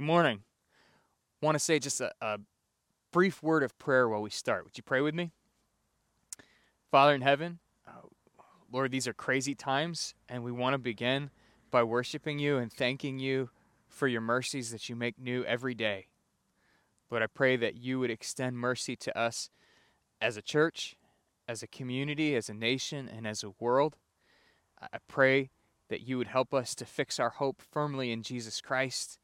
Good morning. want to say just a, a brief word of prayer while we start. Would you pray with me? Father in heaven, uh, Lord, these are crazy times, and we want to begin by worshiping you and thanking you for your mercies that you make new every day. Lord, I pray that you would extend mercy to us as a church, as a community, as a nation, and as a world. I pray that you would help us to fix our hope firmly in Jesus Christ,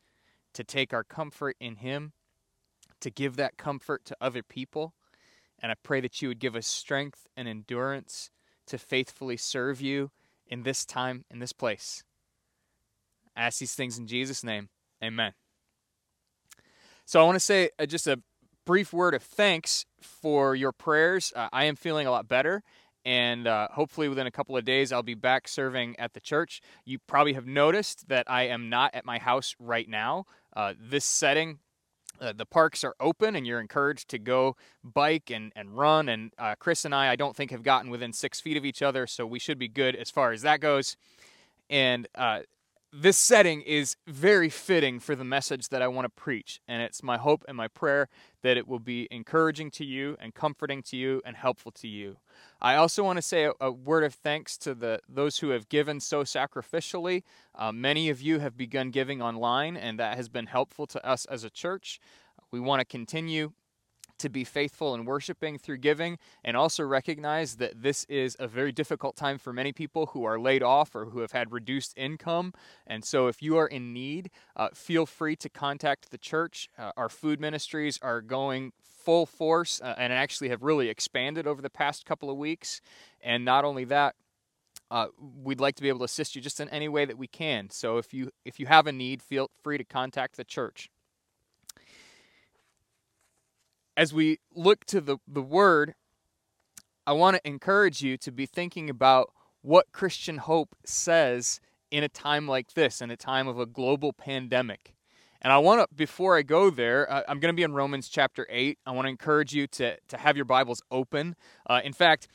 to take our comfort in Him, to give that comfort to other people. And I pray that you would give us strength and endurance to faithfully serve you in this time, in this place. I ask these things in Jesus' name. Amen. So I want to say uh, just a brief word of thanks for your prayers. Uh, I am feeling a lot better and uh, hopefully within a couple of days I'll be back serving at the church. You probably have noticed that I am not at my house right now. Uh, this setting, uh, the parks are open, and you're encouraged to go bike and, and run. And uh, Chris and I, I don't think, have gotten within six feet of each other, so we should be good as far as that goes. And uh, this setting is very fitting for the message that I want to preach. And it's my hope and my prayer that it will be encouraging to you and comforting to you and helpful to you. I also want to say a, a word of thanks to the those who have given so sacrificially. Uh, many of you have begun giving online, and that has been helpful to us as a church. We want to continue to be faithful in worshiping through giving and also recognize that this is a very difficult time for many people who are laid off or who have had reduced income. And so, if you are in need, uh, feel free to contact the church. Uh, our food ministries are going full force uh, and actually have really expanded over the past couple of weeks. And not only that, uh, we'd like to be able to assist you just in any way that we can. So if you if you have a need, feel free to contact the church as we look to the, the word, I want to encourage you to be thinking about what Christian hope says in a time like this, in a time of a global pandemic. And I want to, before I go there, uh, I'm going to be in Romans chapter 8. I want to encourage you to, to have your Bibles open. Uh, in fact,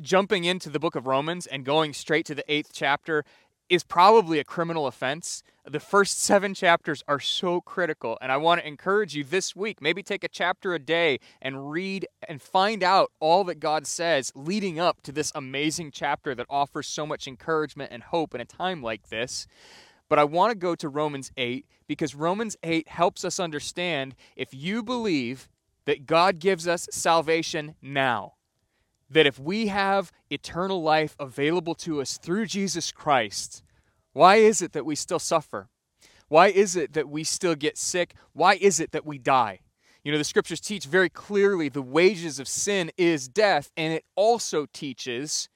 jumping into the book of Romans and going straight to the eighth chapter is probably a criminal offense. The first seven chapters are so critical, and I want to encourage you this week maybe take a chapter a day and read and find out all that God says leading up to this amazing chapter that offers so much encouragement and hope in a time like this. But I want to go to Romans 8 because Romans 8 helps us understand if you believe that God gives us salvation now, that if we have eternal life available to us through Jesus Christ, why is it that we still suffer? Why is it that we still get sick? Why is it that we die? You know, the scriptures teach very clearly the wages of sin is death, and it also teaches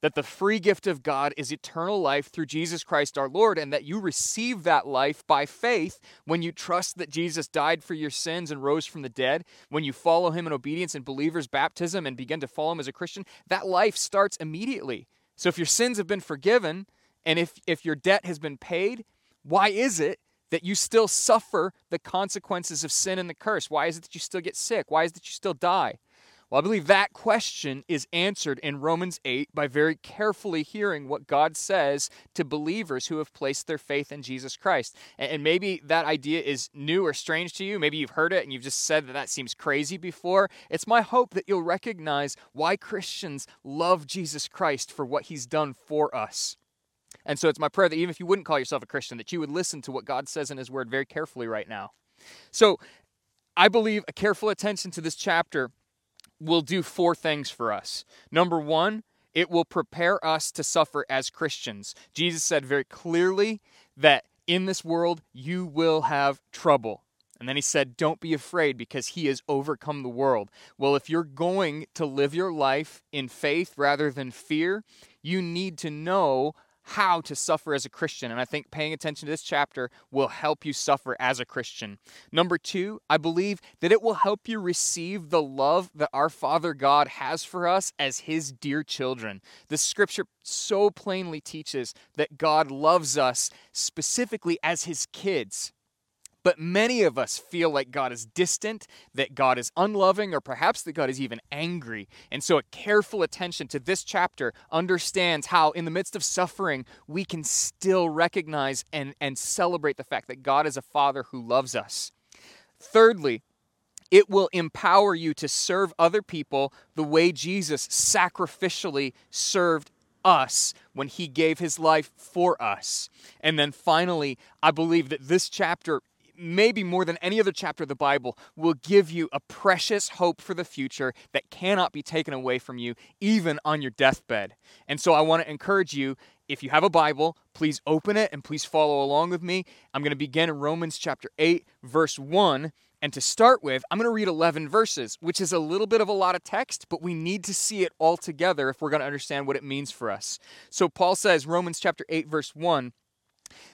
that the free gift of God is eternal life through Jesus Christ our Lord, and that you receive that life by faith when you trust that Jesus died for your sins and rose from the dead, when you follow him in obedience in believer's baptism and begin to follow him as a Christian, that life starts immediately. So if your sins have been forgiven, and if, if your debt has been paid, why is it that you still suffer the consequences of sin and the curse? Why is it that you still get sick? Why is it that you still die? Well, I believe that question is answered in Romans 8 by very carefully hearing what God says to believers who have placed their faith in Jesus Christ. And maybe that idea is new or strange to you. Maybe you've heard it and you've just said that that seems crazy before. It's my hope that you'll recognize why Christians love Jesus Christ for what he's done for us. And so it's my prayer that even if you wouldn't call yourself a Christian, that you would listen to what God says in his word very carefully right now. So I believe a careful attention to this chapter will do four things for us. Number one, it will prepare us to suffer as Christians. Jesus said very clearly that in this world you will have trouble. And then he said, Don't be afraid because he has overcome the world. Well, if you're going to live your life in faith rather than fear, you need to know how to suffer as a Christian. And I think paying attention to this chapter will help you suffer as a Christian. Number two, I believe that it will help you receive the love that our Father God has for us as His dear children. The scripture so plainly teaches that God loves us specifically as His kids. But many of us feel like God is distant, that God is unloving, or perhaps that God is even angry. And so, a careful attention to this chapter understands how, in the midst of suffering, we can still recognize and, and celebrate the fact that God is a Father who loves us. Thirdly, it will empower you to serve other people the way Jesus sacrificially served us when he gave his life for us. And then finally, I believe that this chapter maybe more than any other chapter of the Bible, will give you a precious hope for the future that cannot be taken away from you, even on your deathbed. And so I want to encourage you if you have a Bible, please open it and please follow along with me. I'm going to begin in Romans chapter 8, verse 1. And to start with, I'm going to read 11 verses, which is a little bit of a lot of text, but we need to see it all together if we're going to understand what it means for us. So Paul says, Romans chapter 8, verse 1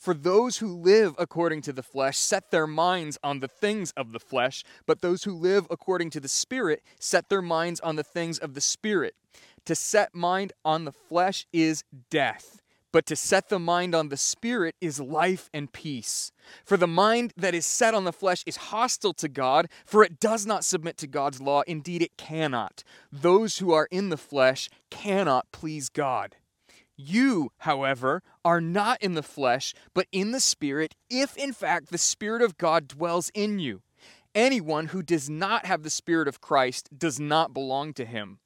For those who live according to the flesh set their minds on the things of the flesh, but those who live according to the Spirit set their minds on the things of the Spirit. To set mind on the flesh is death but to set the mind on the Spirit is life and peace. For the mind that is set on the flesh is hostile to God, for it does not submit to God's law. Indeed, it cannot. Those who are in the flesh cannot please God. You, however, are not in the flesh, but in the Spirit, if in fact the Spirit of God dwells in you. Anyone who does not have the Spirit of Christ does not belong to him.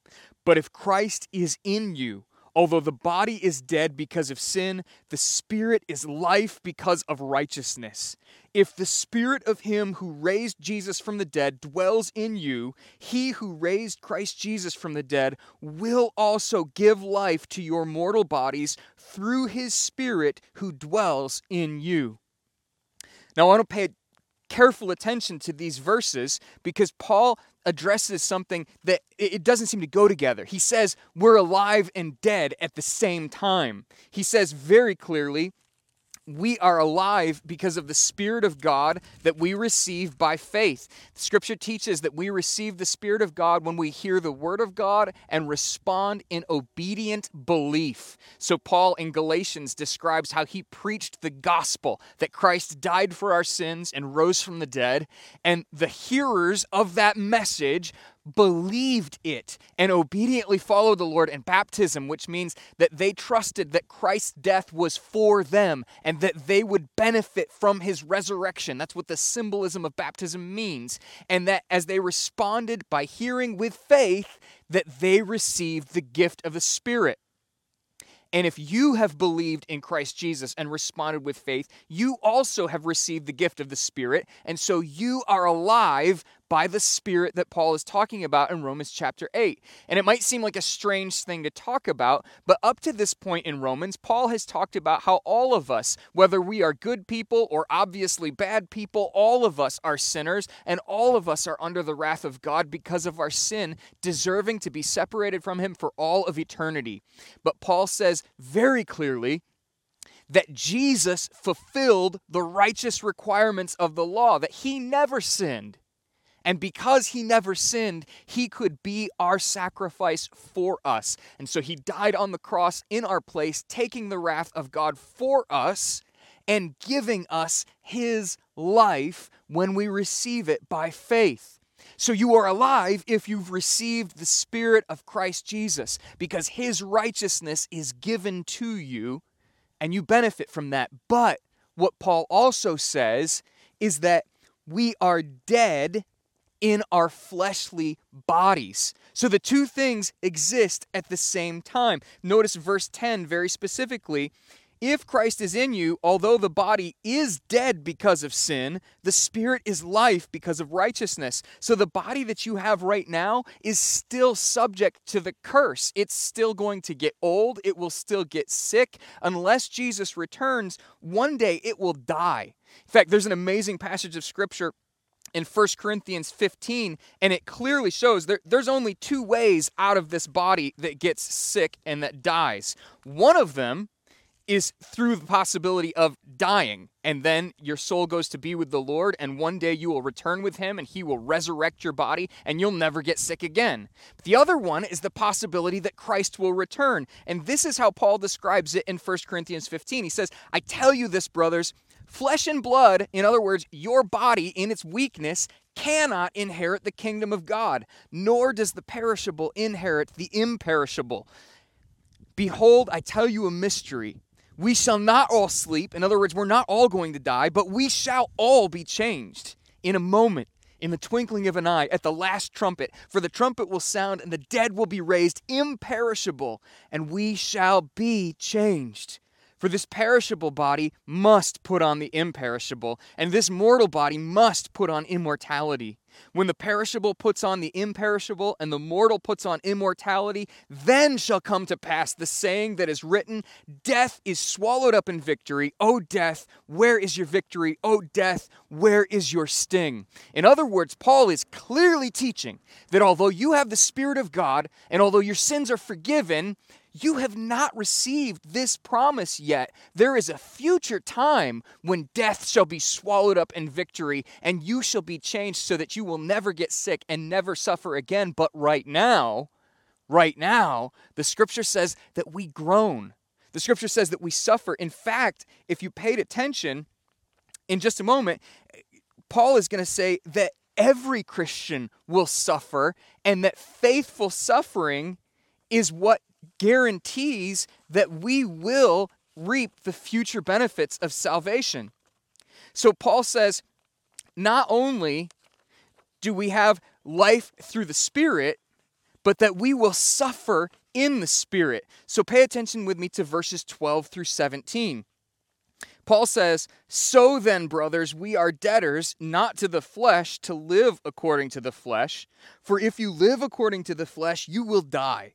But if Christ is in you, Although the body is dead because of sin, the spirit is life because of righteousness. If the spirit of him who raised Jesus from the dead dwells in you, he who raised Christ Jesus from the dead will also give life to your mortal bodies through his spirit who dwells in you. Now, I want to pay careful attention to these verses because Paul addresses something that it doesn't seem to go together. He says we're alive and dead at the same time. He says very clearly we are alive because of the Spirit of God that we receive by faith. Scripture teaches that we receive the Spirit of God when we hear the Word of God and respond in obedient belief. So, Paul in Galatians describes how he preached the gospel that Christ died for our sins and rose from the dead, and the hearers of that message believed it and obediently followed the Lord in baptism, which means that they trusted that Christ's death was for them and that they would benefit from his resurrection. That's what the symbolism of baptism means. And that as they responded by hearing with faith, that they received the gift of the Spirit. And if you have believed in Christ Jesus and responded with faith, you also have received the gift of the Spirit. And so you are alive by the Spirit that Paul is talking about in Romans chapter 8. And it might seem like a strange thing to talk about, but up to this point in Romans, Paul has talked about how all of us, whether we are good people or obviously bad people, all of us are sinners, and all of us are under the wrath of God because of our sin, deserving to be separated from Him for all of eternity. But Paul says very clearly, that Jesus fulfilled the righteous requirements of the law, that he never sinned. And because he never sinned, he could be our sacrifice for us. And so he died on the cross in our place, taking the wrath of God for us and giving us his life when we receive it by faith. So you are alive if you've received the Spirit of Christ Jesus, because his righteousness is given to you and you benefit from that. But what Paul also says is that we are dead in our fleshly bodies. So the two things exist at the same time. Notice verse 10 very specifically. If Christ is in you, although the body is dead because of sin, the spirit is life because of righteousness. So the body that you have right now is still subject to the curse. It's still going to get old, it will still get sick. Unless Jesus returns, one day it will die. In fact, there's an amazing passage of scripture in 1 Corinthians 15, and it clearly shows there, there's only two ways out of this body that gets sick and that dies. One of them is through the possibility of dying, and then your soul goes to be with the Lord, and one day you will return with Him, and He will resurrect your body, and you'll never get sick again. But the other one is the possibility that Christ will return, and this is how Paul describes it in 1 Corinthians 15. He says, I tell you this, brothers, flesh and blood, in other words, your body in its weakness, cannot inherit the kingdom of God, nor does the perishable inherit the imperishable. Behold, I tell you a mystery. We shall not all sleep. In other words, we're not all going to die, but we shall all be changed in a moment, in the twinkling of an eye, at the last trumpet. For the trumpet will sound, and the dead will be raised imperishable, and we shall be changed. For this perishable body must put on the imperishable, and this mortal body must put on immortality. When the perishable puts on the imperishable and the mortal puts on immortality, then shall come to pass the saying that is written Death is swallowed up in victory. O death, where is your victory? O death, where is your sting? In other words, Paul is clearly teaching that although you have the Spirit of God and although your sins are forgiven, you have not received this promise yet. There is a future time when death shall be swallowed up in victory, and you shall be changed so that you will never get sick and never suffer again. But right now, right now, the scripture says that we groan. The scripture says that we suffer. In fact, if you paid attention, in just a moment, Paul is going to say that every Christian will suffer and that faithful suffering is what guarantees that we will reap the future benefits of salvation. So Paul says, not only do we have life through the Spirit, but that we will suffer in the Spirit. So pay attention with me to verses 12 through 17. Paul says, So then, brothers, we are debtors, not to the flesh, to live according to the flesh. For if you live according to the flesh, you will die.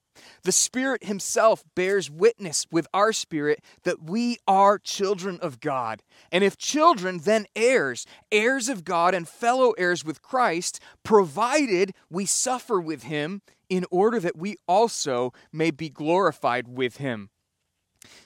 The Spirit Himself bears witness with our spirit that we are children of God. And if children, then heirs, heirs of God and fellow heirs with Christ, provided we suffer with Him in order that we also may be glorified with Him.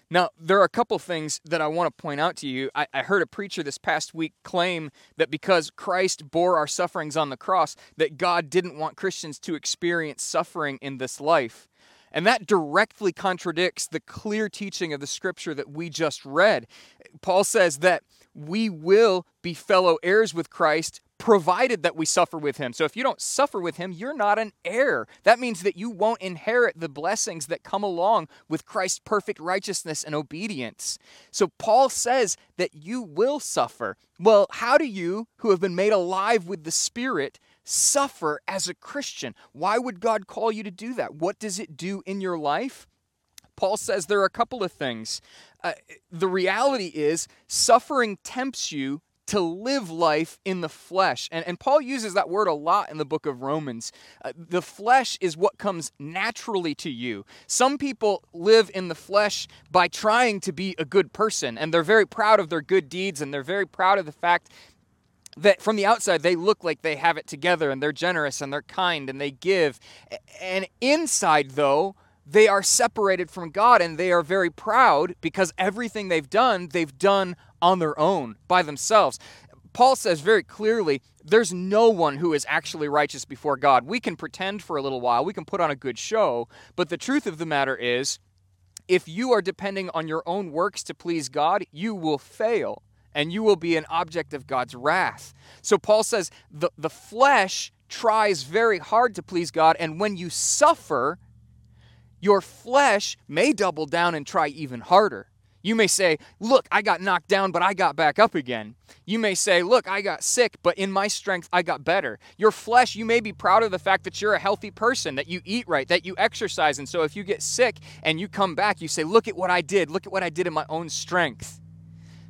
Now, there are a couple things that I want to point out to you. I, I, heard a preacher this past week claim that because Christ bore our sufferings on the cross, that God didn't want Christians to experience suffering in this life. And that directly contradicts the clear teaching of the scripture that we just read. Paul says that we will be fellow heirs with Christ provided that we suffer with him. So if you don't suffer with him, you're not an heir. That means that you won't inherit the blessings that come along with Christ's perfect righteousness and obedience. So Paul says that you will suffer. Well, how do you, who have been made alive with the Spirit, suffer as a Christian. Why would God call you to do that? What does it do in your life? Paul says there are a couple of things. Uh, the reality is, suffering tempts you to live life in the flesh. And, and Paul uses that word a lot in the book of Romans. Uh, the flesh is what comes naturally to you. Some people live in the flesh by trying to be a good person, and they're very proud of their good deeds, and they're very proud of the fact that from the outside they look like they have it together and they're generous and they're kind and they give. And inside, though, they are separated from God and they are very proud because everything they've done, they've done on their own, by themselves. Paul says very clearly there's no one who is actually righteous before God. We can pretend for a little while, we can put on a good show, but the truth of the matter is if you are depending on your own works to please God, you will fail and you will be an object of God's wrath. So Paul says the, the flesh tries very hard to please God, and when you suffer, your flesh may double down and try even harder. You may say, Look, I got knocked down, but I got back up again. You may say, Look, I got sick, but in my strength, I got better. Your flesh, you may be proud of the fact that you're a healthy person, that you eat right, that you exercise. And so if you get sick and you come back, you say, Look at what I did. Look at what I did in my own strength.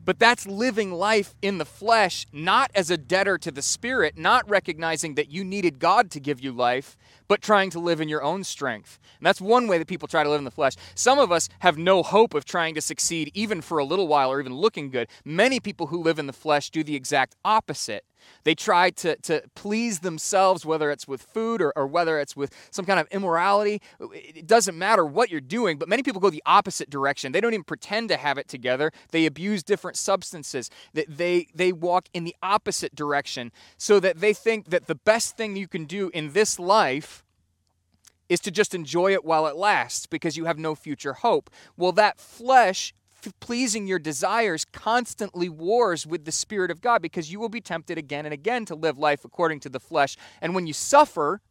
But that's living life in the flesh, not as a debtor to the spirit, not recognizing that you needed God to give you life, but trying to live in your own strength. And that's one way that people try to live in the flesh. Some of us have no hope of trying to succeed even for a little while or even looking good. Many people who live in the flesh do the exact opposite. They try to, to please themselves, whether it's with food or, or whether it's with some kind of immorality. It doesn't matter what you're doing, but many people go the opposite direction. They don't even pretend to have it together. They abuse different substances. They, they walk in the opposite direction so that they think that the best thing you can do in this life is to just enjoy it while it lasts because you have no future hope. Well, that flesh pleasing your desires constantly wars with the Spirit of God because you will be tempted again and again to live life according to the flesh. And when you suffer,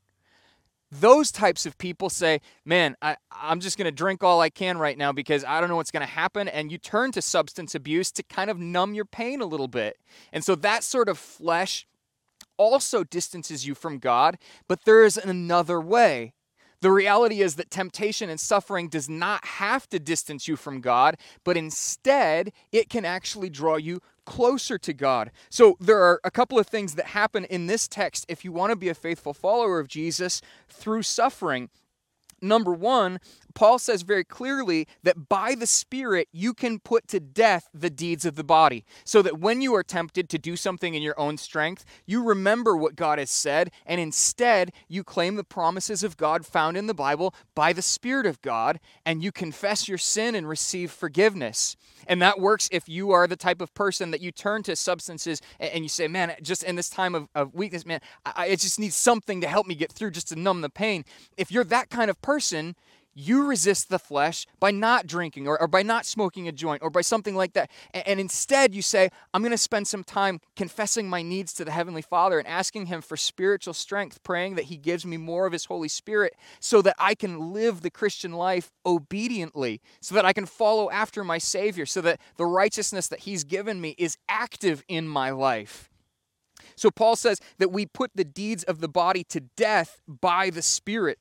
those types of people say, Man, I, I'm just going to drink all I can right now because I don't know what's going to happen. And you turn to substance abuse to kind of numb your pain a little bit. And so that sort of flesh also distances you from God, but there is another way. The reality is that temptation and suffering does not have to distance you from God, but instead, it can actually draw you closer to God. So, there are a couple of things that happen in this text if you want to be a faithful follower of Jesus through suffering. Number one, Paul says very clearly that by the Spirit you can put to death the deeds of the body. So that when you are tempted to do something in your own strength, you remember what God has said, and instead you claim the promises of God found in the Bible by the Spirit of God, and you confess your sin and receive forgiveness. And that works if you are the type of person that you turn to substances and you say, man, just in this time of, of weakness, man, I, I just need something to help me get through just to numb the pain. If you're that kind of person, you resist the flesh by not drinking or, or by not smoking a joint or by something like that. And, and instead, you say, I'm going to spend some time confessing my needs to the Heavenly Father and asking Him for spiritual strength, praying that He gives me more of His Holy Spirit so that I can live the Christian life obediently, so that I can follow after my Savior, so that the righteousness that He's given me is active in my life. So Paul says that we put the deeds of the body to death by the Spirit.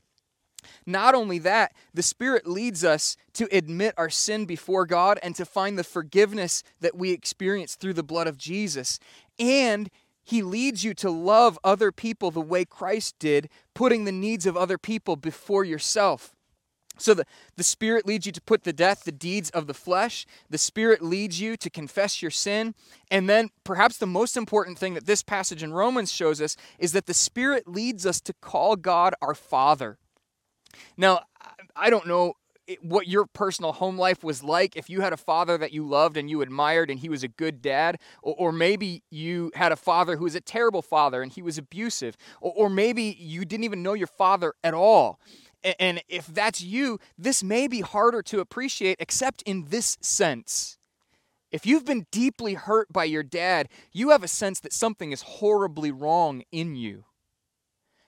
Not only that, the Spirit leads us to admit our sin before God and to find the forgiveness that we experience through the blood of Jesus. And He leads you to love other people the way Christ did, putting the needs of other people before yourself. So the, the Spirit leads you to put to death the deeds of the flesh. The Spirit leads you to confess your sin. And then, perhaps the most important thing that this passage in Romans shows us is that the Spirit leads us to call God our Father. Now, I don't know what your personal home life was like if you had a father that you loved and you admired and he was a good dad or, maybe you had a father who was a terrible father and he was abusive or maybe you didn't even know your father at all. And if that's you this may be harder to appreciate except in this sense. If you've been deeply hurt by your dad you have a sense that something is horribly wrong in you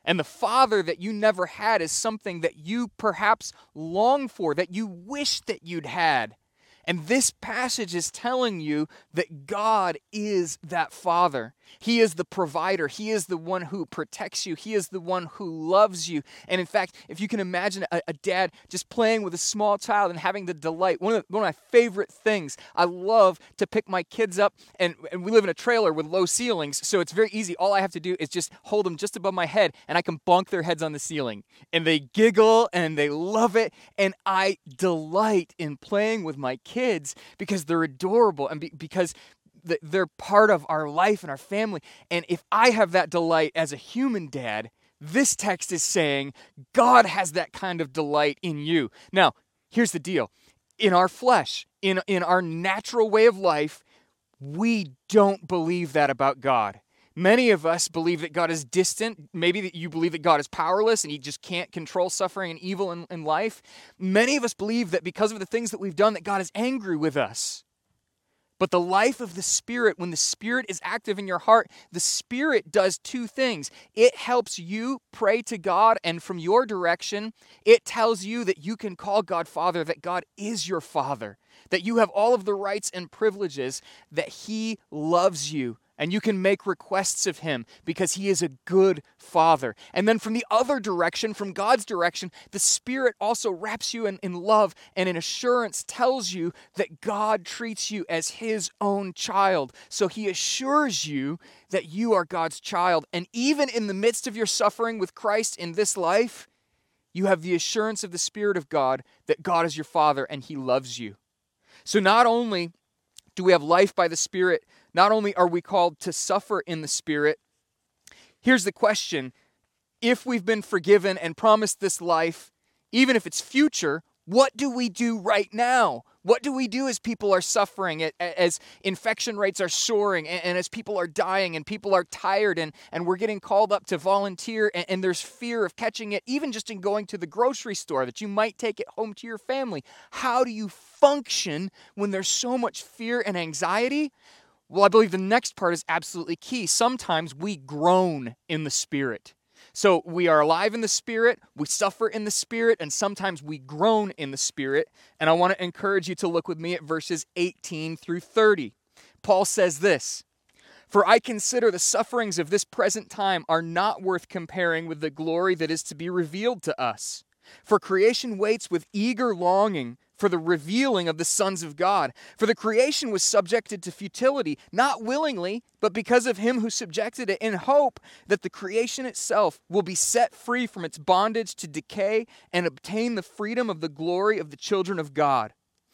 and the Father that you never had is something that you perhaps long for, that you wish that you'd had. And this passage is telling you that God is that Father. He is the provider. He is the one who protects you. He is the one who loves you. And in fact, if you can imagine a, a dad just playing with a small child and having the delight, one of, the, one of my favorite things, I love to pick my kids up, and, and we live in a trailer with low ceilings, so it's very easy. All I have to do is just hold them just above my head, and I can bonk their heads on the ceiling. And they giggle and they love it. And I delight in playing with my kids because they're adorable and be, because they're part of our life and our family. And if I have that delight as a human dad, this text is saying God has that kind of delight in you. Now, here's the deal in our flesh, in, in our natural way of life, we don't believe that about God. Many of us believe that God is distant. Maybe that you believe that God is powerless and he just can't control suffering and evil in, in life. Many of us believe that because of the things that we've done, that God is angry with us. But the life of the Spirit, when the Spirit is active in your heart, the Spirit does two things. It helps you pray to God, and from your direction, it tells you that you can call God Father, that God is your Father, that you have all of the rights and privileges, that He loves you and you can make requests of him because he is a good father. And then from the other direction, from God's direction, the Spirit also wraps you in, in love and in assurance tells you that God treats you as his own child. So he assures you that you are God's child. And even in the midst of your suffering with Christ in this life, you have the assurance of the Spirit of God that God is your father and he loves you. So not only do we have life by the Spirit, not only are we called to suffer in the Spirit, here's the question if we've been forgiven and promised this life, even if it's future, what do we do right now? What do we do as people are suffering, as infection rates are soaring, and as people are dying, and people are tired, and, and we're getting called up to volunteer, and, and there's fear of catching it, even just in going to the grocery store, that you might take it home to your family? How do you function when there's so much fear and anxiety? Well, I believe the next part is absolutely key. Sometimes we groan in the Spirit. So we are alive in the Spirit, we suffer in the Spirit, and sometimes we groan in the Spirit. And I want to encourage you to look with me at verses 18 through 30. Paul says this For I consider the sufferings of this present time are not worth comparing with the glory that is to be revealed to us. For creation waits with eager longing for the revealing of the sons of God. For the creation was subjected to futility, not willingly, but because of him who subjected it, in hope that the creation itself will be set free from its bondage to decay and obtain the freedom of the glory of the children of God.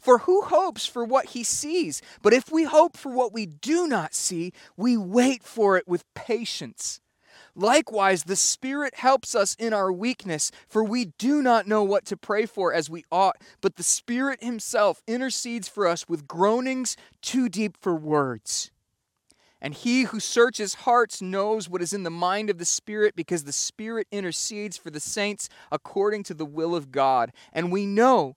For who hopes for what he sees? But if we hope for what we do not see, we wait for it with patience. Likewise, the Spirit helps us in our weakness, for we do not know what to pray for as we ought, but the Spirit Himself intercedes for us with groanings too deep for words. And he who searches hearts knows what is in the mind of the Spirit, because the Spirit intercedes for the saints according to the will of God. And we know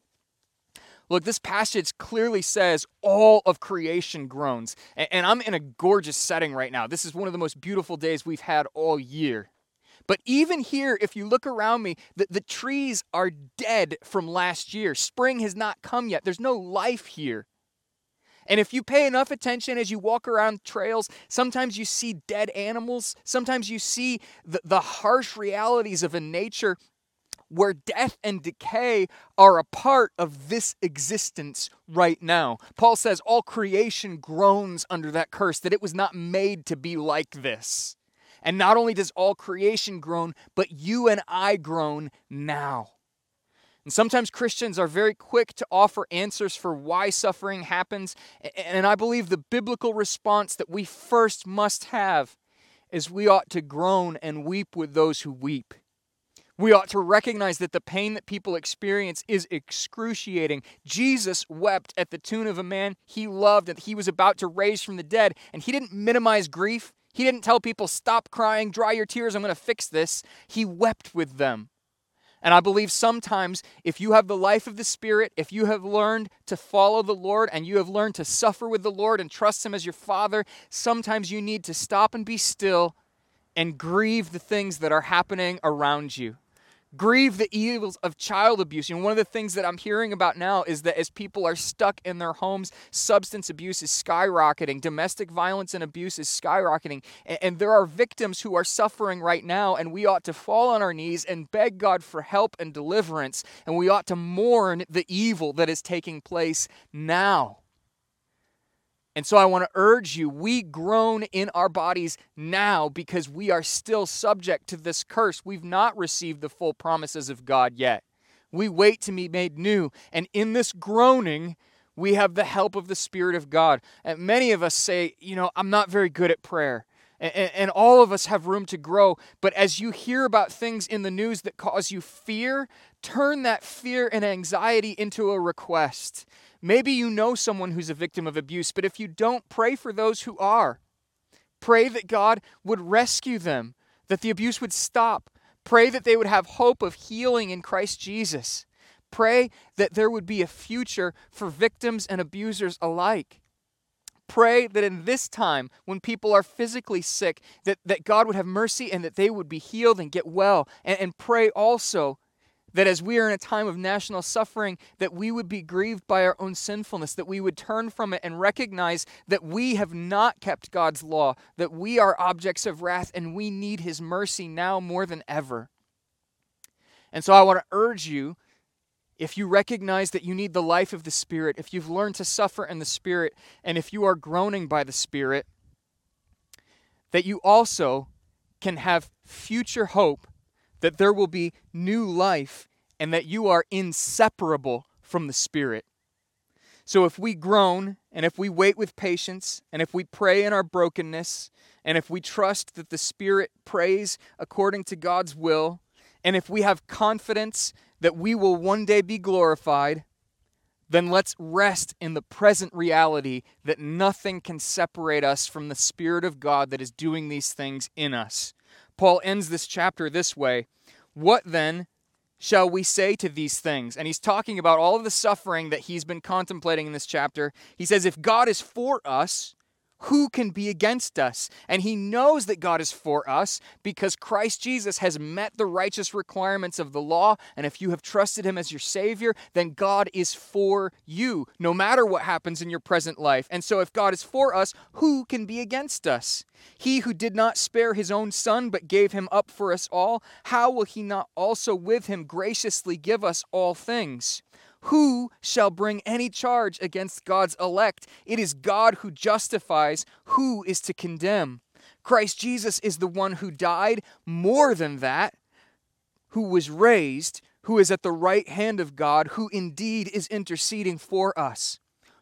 Look, this passage clearly says all of creation groans. And I'm in a gorgeous setting right now. This is one of the most beautiful days we've had all year. But even here, if you look around me, the, the trees are dead from last year. Spring has not come yet. There's no life here. And if you pay enough attention as you walk around trails, sometimes you see dead animals. Sometimes you see the, the harsh realities of a nature where death and decay are a part of this existence right now. Paul says all creation groans under that curse, that it was not made to be like this. And not only does all creation groan, but you and I groan now. And sometimes Christians are very quick to offer answers for why suffering happens. And I believe the biblical response that we first must have is we ought to groan and weep with those who weep. We ought to recognize that the pain that people experience is excruciating. Jesus wept at the tune of a man he loved and he was about to raise from the dead, and he didn't minimize grief. He didn't tell people, Stop crying, dry your tears, I'm going to fix this. He wept with them. And I believe sometimes if you have the life of the Spirit, if you have learned to follow the Lord and you have learned to suffer with the Lord and trust Him as your Father, sometimes you need to stop and be still and grieve the things that are happening around you grieve the evils of child abuse. Know, one of the things that I'm hearing about now is that as people are stuck in their homes, substance abuse is skyrocketing, domestic violence and abuse is skyrocketing, and, and there are victims who are suffering right now, and we ought to fall on our knees and beg God for help and deliverance, and we ought to mourn the evil that is taking place now. And so I want to urge you, we groan in our bodies now because we are still subject to this curse. We've not received the full promises of God yet. We wait to be made new. And in this groaning, We have the help of the Spirit of God. And many of us say, you know, I'm not very good at prayer. And, and, all of us have room to grow. But as you hear about things in the news that cause you fear, turn that fear and anxiety into a request. Maybe you know someone who's a victim of abuse, but if you don't, pray for those who are. Pray that God would rescue them, that the abuse would stop. Pray that they would have hope of healing in Christ Jesus. Pray that there would be a future for victims and abusers alike. Pray that in this time, when people are physically sick, that, that God would have mercy and that they would be healed and get well. And, and pray also that as we are in a time of national suffering, that we would be grieved by our own sinfulness, that we would turn from it and recognize that we have not kept God's law, that we are objects of wrath and we need His mercy now more than ever. And so I want to urge you if you recognize that you need the life of the Spirit, if you've learned to suffer in the Spirit, and if you are groaning by the Spirit, that you also can have future hope that there will be new life and that you are inseparable from the Spirit. So if we groan and if we wait with patience and if we pray in our brokenness and if we trust that the Spirit prays according to God's will and if we have confidence that we will one day be glorified, then let's rest in the present reality that nothing can separate us from the Spirit of God that is doing these things in us. Paul ends this chapter this way What then shall we say to these things? And he's talking about all of the suffering that he's been contemplating in this chapter. He says, If God is for us, who can be against us? And he knows that God is for us because Christ Jesus has met the righteous requirements of the law. And if you have trusted him as your Savior, then God is for you, no matter what happens in your present life. And so, if God is for us, who can be against us? He who did not spare his own Son, but gave him up for us all, how will he not also with him graciously give us all things? Who shall bring any charge against God's elect? It is God who justifies. Who is to condemn? Christ Jesus is the one who died, more than that, who was raised, who is at the right hand of God, who indeed is interceding for us.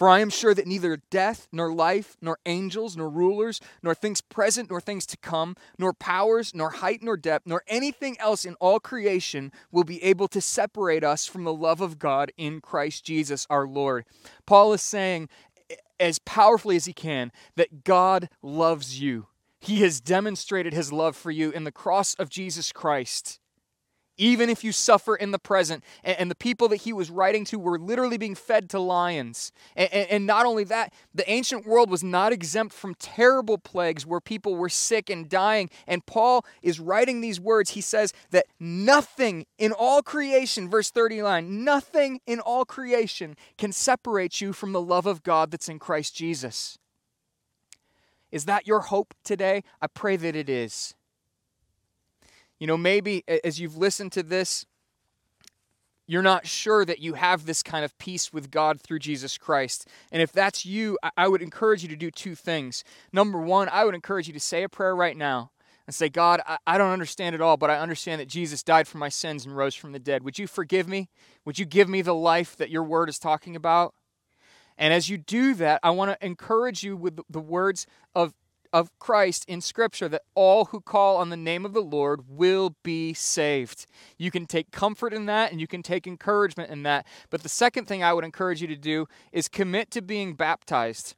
For I am sure that neither death, nor life, nor angels, nor rulers, nor things present, nor things to come, nor powers, nor height, nor depth, nor anything else in all creation will be able to separate us from the love of God in Christ Jesus our Lord. Paul is saying, as powerfully as he can, that God loves you. He has demonstrated his love for you in the cross of Jesus Christ even if you suffer in the present. And, and, the people that he was writing to were literally being fed to lions. And, and, and not only that, the ancient world was not exempt from terrible plagues where people were sick and dying. And Paul is writing these words. He says that nothing in all creation, verse 39, nothing in all creation can separate you from the love of God that's in Christ Jesus. Is that your hope today? I pray that it is. You know, maybe as you've listened to this, you're not sure that you have this kind of peace with God through Jesus Christ. And if that's you, I would encourage you to do two things. Number one, I would encourage you to say a prayer right now and say, God, I don't understand it all, but I understand that Jesus died for my sins and rose from the dead. Would you forgive me? Would you give me the life that your word is talking about? And as you do that, I want to encourage you with the words of of Christ in Scripture that all who call on the name of the Lord will be saved. You can take comfort in that and you can take encouragement in that. But the second thing I would encourage you to do is commit to being baptized.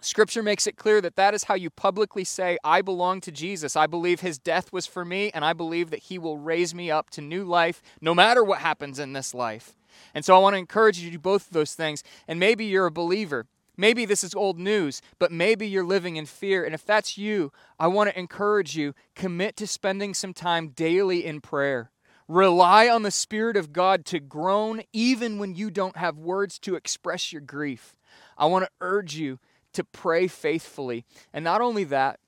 Scripture makes it clear that that is how you publicly say, I belong to Jesus. I believe his death was for me, and I believe that he will raise me up to new life no matter what happens in this life. And so I want to encourage you to do both of those things. And maybe you're a believer Maybe this is old news, but maybe you're living in fear. And if that's you, I want to encourage you commit to spending some time daily in prayer. Rely on the Spirit of God to groan even when you don't have words to express your grief. I want to urge you to pray faithfully. And not only that,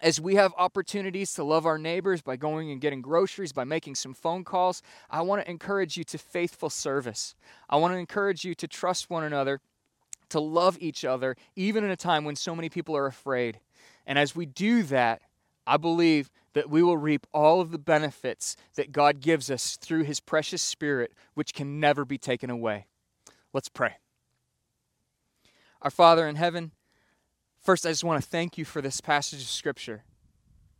as we have opportunities to love our neighbors by going and getting groceries, by making some phone calls, I want to encourage you to faithful service. I want to encourage you to trust one another, to love each other, even in a time when so many people are afraid. And as we do that, I believe that we will reap all of the benefits that God gives us through His precious Spirit, which can never be taken away. Let's pray. Our Father in heaven, First, I just want to thank you for this passage of Scripture.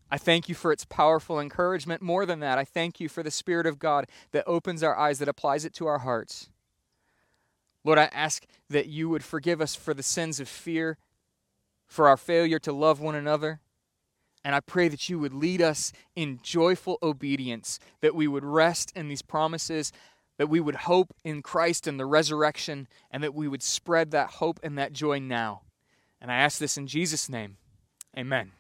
I thank you for its powerful encouragement. More than that, I thank you for the Spirit of God that opens our eyes, that applies it to our hearts. Lord, I ask that you would forgive us for the sins of fear, for our failure to love one another. And I pray that you would lead us in joyful obedience, that we would rest in these promises, that we would hope in Christ and the resurrection, and that we would spread that hope and that joy now. And I ask this in Jesus' name. Amen.